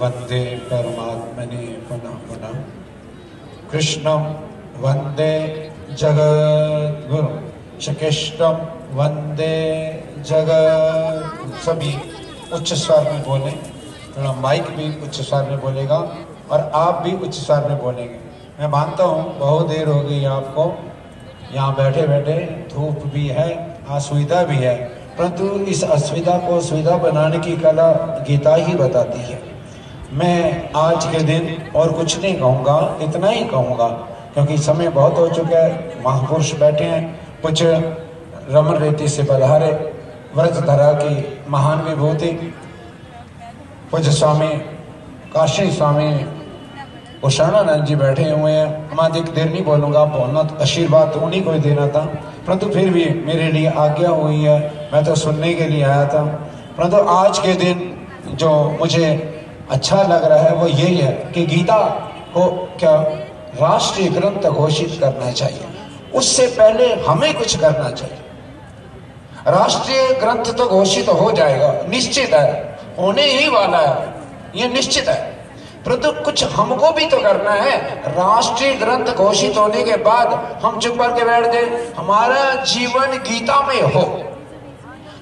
वंदे परमात्मने पुनः पुनः। कृष्णं वंदे जगद्गुरु श्री कृष्णम वंदे जगत सभी उच्च स्वर में बोले, थोड़ा माइक भी उच्च स्वर में बोलेगा और आप भी उच्च स्वर में बोलेंगे। मैं मानता हूँ, बहुत देर हो गई आपको। यहाँ बैठे बैठे धूप भी है, असुविधा भी है, परंतु इस असुविधा को सुविधा बनाने की कला गीता ही बताती है। मैं आज के दिन और कुछ नहीं कहूँगा, इतना ही कहूँगा, क्योंकि समय बहुत हो चुका है। महापुरुष बैठे हैं, कुछ रमन रेती से बधारे व्रत धरा की महान विभूति। पूज्य स्वामी, काशी स्वामी, उषाणानंद जी बैठे हुए हैं। मैं अधिक देर नहीं बोलूँगा बोलना तो आशीर्वाद तो उन्हीं को ही देना था। परंतु फिर भी मेरे लिए आज्ञा हुई है, मैं तो सुनने के लिए आया था। परंतु आज के दिन जो मुझे अच्छा लग रहा है वो यही है कि गीता को क्या राष्ट्रीय ग्रंथ घोषित करना चाहिए। उससे पहले हमें कुछ करना चाहिए। राष्ट्रीय ग्रंथ तो घोषित हो जाएगा, निश्चित है, होने ही वाला है, ये निश्चित है। परंतु कुछ हमको भी तो करना है। राष्ट्रीय ग्रंथ घोषित होने के बाद हम चुप करके बैठ गए हमारा जीवन गीता में हो।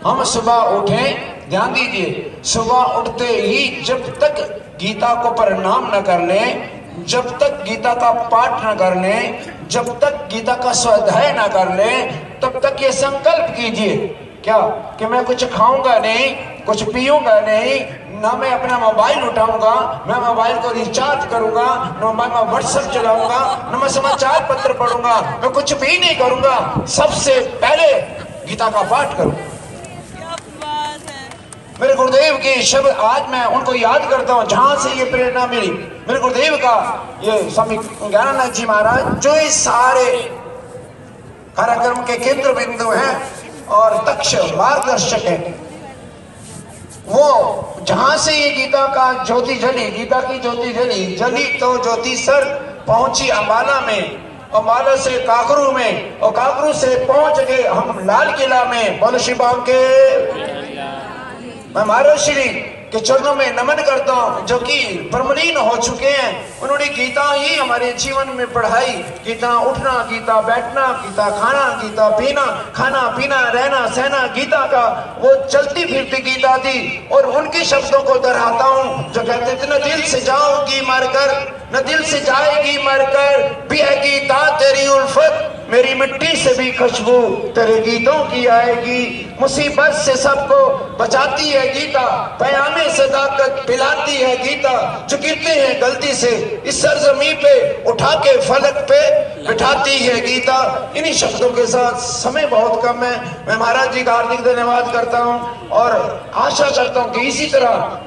हम सुबह उठे ध्यान दीजिए सुबह उठते ही जब तक गीता को परिणाम न कर ले, जब तक गीता का पाठ न कर ले, जब तक गीता का स्वाध्याय न कर ले, तब तक ये संकल्प कीजिए। क्या? कि मैं कुछ खाऊँगा नहीं, कुछ पीऊँगा नहीं, ना मैं अपना मोबाइल उठाऊँगा मैं मोबाइल को रिचार्ज करूँगा, न मैं व्हाट्सएप चलाऊँगा, न मैं समाचार पत्र पढ़ूँगा, मैं कुछ भी नहीं करूँगा। सबसे पहले गीता का पाठ करूँगा मेरे गुरुदेव के शब्द आज मैं उनको याद करता हूँ, जहाँ से ये प्रेरणा मिली। मेरे गुरुदेव का ये स्वामी ज्ञानानंद जी महाराज, जो इस सारे कार्यक्रम के केंद्र बिंदु हैं और दक्ष मार्गदर्शक है, वो जहाँ से ये गीता का ज्योति जली गीता की ज्योति जली जली तो ज्योति सर पहुँची अंबाला में, अंबाला से काकरू में, और काकरू से पहुँच गए हम लाल किला में, बोलो शिवाम के। मैं महाराज श्री के चरणों में नमन करता हूँ, जो कि ब्रह्मलीन हो चुके हैं। उन्होंने गीता ही हमारे जीवन में पढ़ाई। गीता उठना, गीता बैठना, गीता खाना, गीता पीना, खाना पीना, रहना सहना, गीता का वो चलती फिरती गीता थी। और उनके शब्दों को दोहराता हूँ, जो कहते इतना दिल से जाओ की मार मरकर न दिल से जाएगी मरकर भी है गीता तेरी उल्फत। मेरी मिट्टी से भी खुशबू तेरे गीतों की आएगी। मुसीबत से सबको बचाती है गीता पयामे से ताकत पिलाती है गीता। जो गिरते हैं गलती से, इस सरजमी पे उठा के फलक पे बिठाती है गीता। इन्हीं शब्दों के साथ समय बहुत कम है। मैं महाराज जी का हार्दिक धन्यवाद करता हूँ और आशा करता हूँ कि इसी तरह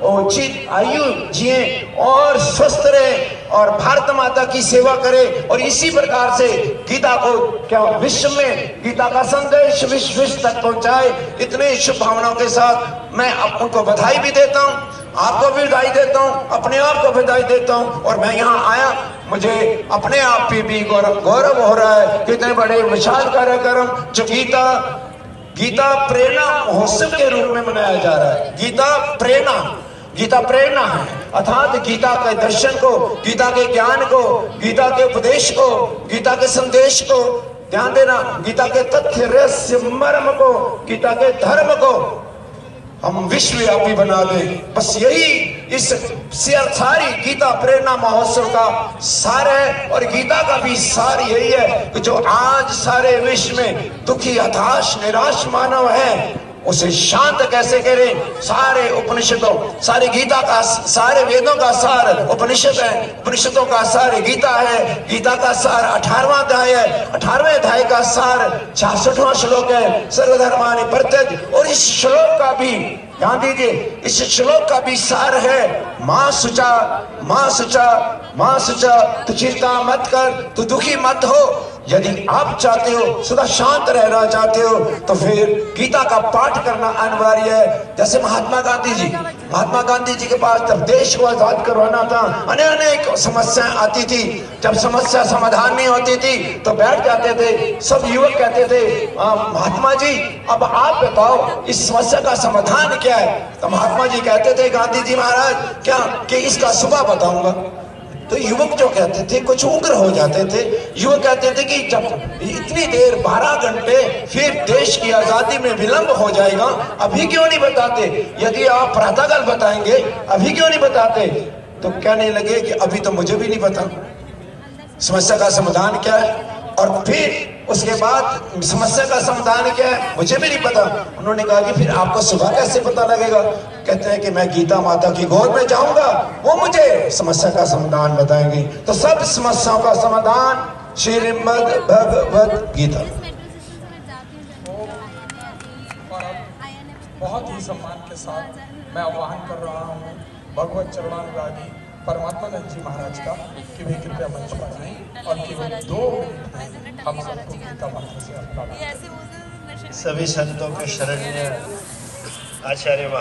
आयु जिए और स्वस्थ रहे। और भारत माता की सेवा करे और इसी प्रकार से गीता को क्या विश्व में गीता का संदेश विश्व विश्व तक पहुँचाए। इतने शुभ भावनाओं के साथ मैं आप उनको बधाई भी देता हूँ, आपको भी बधाई देता हूँ, अपने आप को बधाई देता हूँ और मैं यहाँ आया। मुझे अपने आप पे भी गौरव गौरव हो रहा है कितने बड़े विशाल कार्यक्रम जो गीता गीता प्रेरणा महोत्सव के रूप में मनाया जा रहा है। गीता प्रेरणा गीता प्रेरणा है। अर्थात गीता के दर्शन को, गीता के ज्ञान को, गीता के उपदेश को, गीता के संदेश को ध्यान देना, गीता के तथ्य, रहस्य, मर्म को, गीता के धर्म को हम विश्वव्यापी बना दे। बस यही इस सारी गीता प्रेरणा महोत्सव का सार है और गीता का भी सार यही है कि जो आज सारे विश्व में दुखी, हताश, निराश मानव है उसे शांत कैसे करें? सारे उपनिषदों, सारे गीता का, सारे वेदों का सार उपनिषद है। उपनिषदों का सार गीता है। गीता का सार अठारवा अध्याय है। अठारवे अध्याय का सार छियासठवा श्लोक है। सर्वधर्मानि परित्यज और इस श्लोक का भी, ध्यान दीजिए, इस श्लोक का भी सार है। माँ सुचा माँ सुचा माँ सुचा, तू चिंता मत कर, तू दुखी मत हो। यदि आप चाहते हो, सदा शांत रहना चाहते हो तो फिर गीता का पाठ करना अनिवार्य है। जैसे महात्मा गांधी जी, महात्मा गांधी जी के पास जब देश को आज़ाद करवाना था अनेक अनेक समस्याएँ आती थी। जब समस्या समाधान नहीं होती थी तो बैठ जाते थे, सब युवक कहते थे महात्मा जी, अब आप बताओ, इस समस्या का समाधान क्या है? तो महात्मा जी कहते थे, गांधी जी महाराज, क्या, कि इसका सुबह बताऊँगा? तो युवक जो कहते थे, कुछ उग्र हो जाते थे। युवक कहते थे कि जब इतनी देर 12 घंटे फिर देश की आज़ादी में विलंब हो जाएगा, अभी क्यों नहीं बताते? यदि आप प्रातःकाल बताएँगे, अभी क्यों नहीं बताते? तो कहने लगे कि अभी तो मुझे भी नहीं पता। समस्या का समाधान क्या है? और फिर उसके बाद समस्या का समाधान क्या है। मुझे भी नहीं पता। उन्होंने कहा कि फिर आपको सुबह कैसे पता लगेगा? कहते हैं कि मैं गीता माता की गोद में जाऊँगा। वो मुझे समस्या का समाधान बताएँगे। तो सब समस्याओं का समाधान श्रीमद भगवत गीता। बहुत ही सम्मान के साथ मैं आह्वान कर रहा हूँ। भगवत चरणानुरागी परमात्मा नंद जी महाराज का कि वे कृपया मंच पर आए और केवल दो मिनट हम सबको गीता से सभी संतों के शरण आचार्य महा